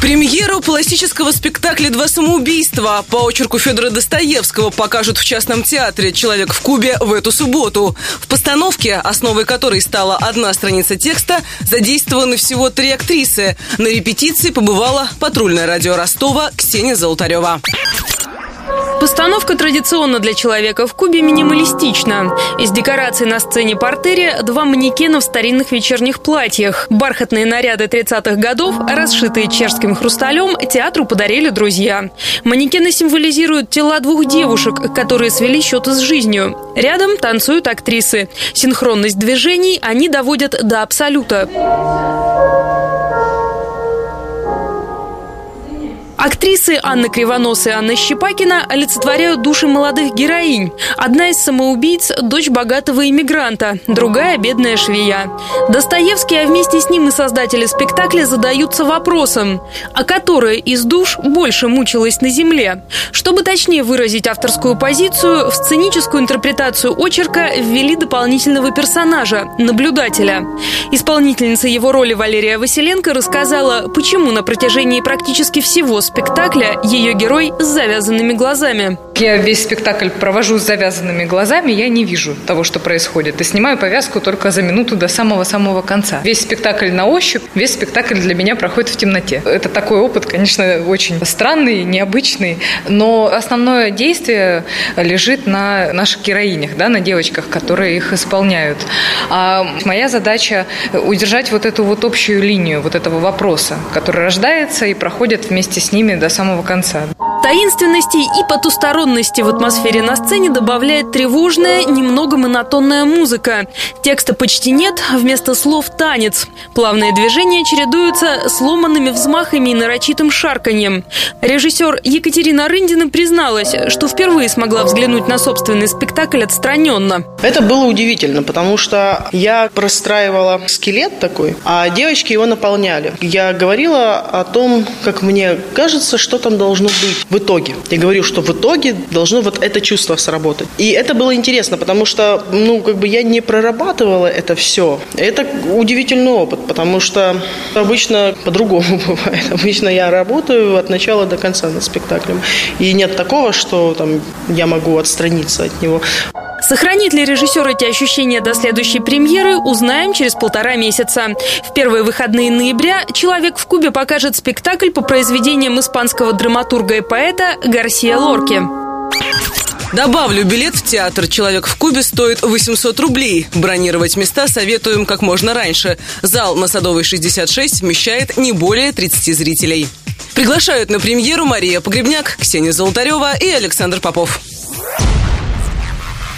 Премьеру пластического спектакля «Два самоубийства» по очерку Федора Достоевского покажут в частном театре «Человек в Кубе» в эту субботу. В постановке, основой которой стала одна страница текста, задействованы всего три актрисы. На репетиции побывала патрульное радио Ростова Ксения Золотарева. Постановка традиционно для человека в Кубе минималистична. Из декораций на сцене портере два манекена в старинных вечерних платьях. Бархатные наряды 30-х годов, расшитые чешским хрусталем, театру подарили друзья. Манекены символизируют тела двух девушек, которые свели счеты с жизнью. Рядом танцуют актрисы. Синхронность движений они доводят до абсолюта. Актрисы Анна Кривонос и Анна Щепакина олицетворяют души молодых героинь. Одна из самоубийц – дочь богатого иммигранта, другая – бедная швея. Достоевский, а вместе с ним и создатели спектакля задаются вопросом, а которая из душ больше мучилась на земле? Чтобы точнее выразить авторскую позицию, в сценическую интерпретацию очерка ввели дополнительного персонажа – наблюдателя. Исполнительница его роли Валерия Василенко рассказала, почему на протяжении практически всего спектакля ее герой с завязанными глазами. Я весь спектакль провожу с завязанными глазами, я не вижу того, что происходит. И снимаю повязку только за минуту до самого-самого конца. Весь спектакль на ощупь, весь спектакль для меня проходит в темноте. Это такой опыт, конечно, очень странный, необычный, но основное действие лежит на наших героинях, да, на девочках, которые их исполняют. А моя задача удержать вот эту вот общую линию вот этого вопроса, который рождается и проходит вместе с ними до самого конца. Таинственности и потусторонности в атмосфере на сцене добавляет тревожная, немного монотонная музыка. Текста почти нет, вместо слов танец. Плавные движения чередуются сломанными взмахами и нарочитым шарканьем. Режиссер Екатерина Рындина призналась, что впервые смогла взглянуть на собственный спектакль отстраненно. Это было удивительно, потому что я простраивала скелет такой, а девочки его наполняли. Я говорила о том, как мне кажется, что там должно быть в итоге. Я говорю, что в итоге должно вот это чувство сработать. И это было интересно, потому что, ну, как бы я не прорабатывала это все. Это удивительный опыт, потому что обычно по-другому бывает. Обычно я работаю от начала до конца над спектаклем. И нет такого, что там я могу отстраниться от него. Сохранит ли режиссер эти ощущения до следующей премьеры, узнаем через полтора месяца. В первые выходные ноября «Человек в Кубе» покажет спектакль по произведениям испанского драматурга и поэта Гарсия Лорки. Добавлю, билет в театр «Человек в Кубе» стоит 800 рублей. Бронировать места советуем как можно раньше. Зал на Садовой 66 вмещает не более 30 зрителей. Приглашают на премьеру Мария Погребняк, Ксения Золотарева и Александр Попов.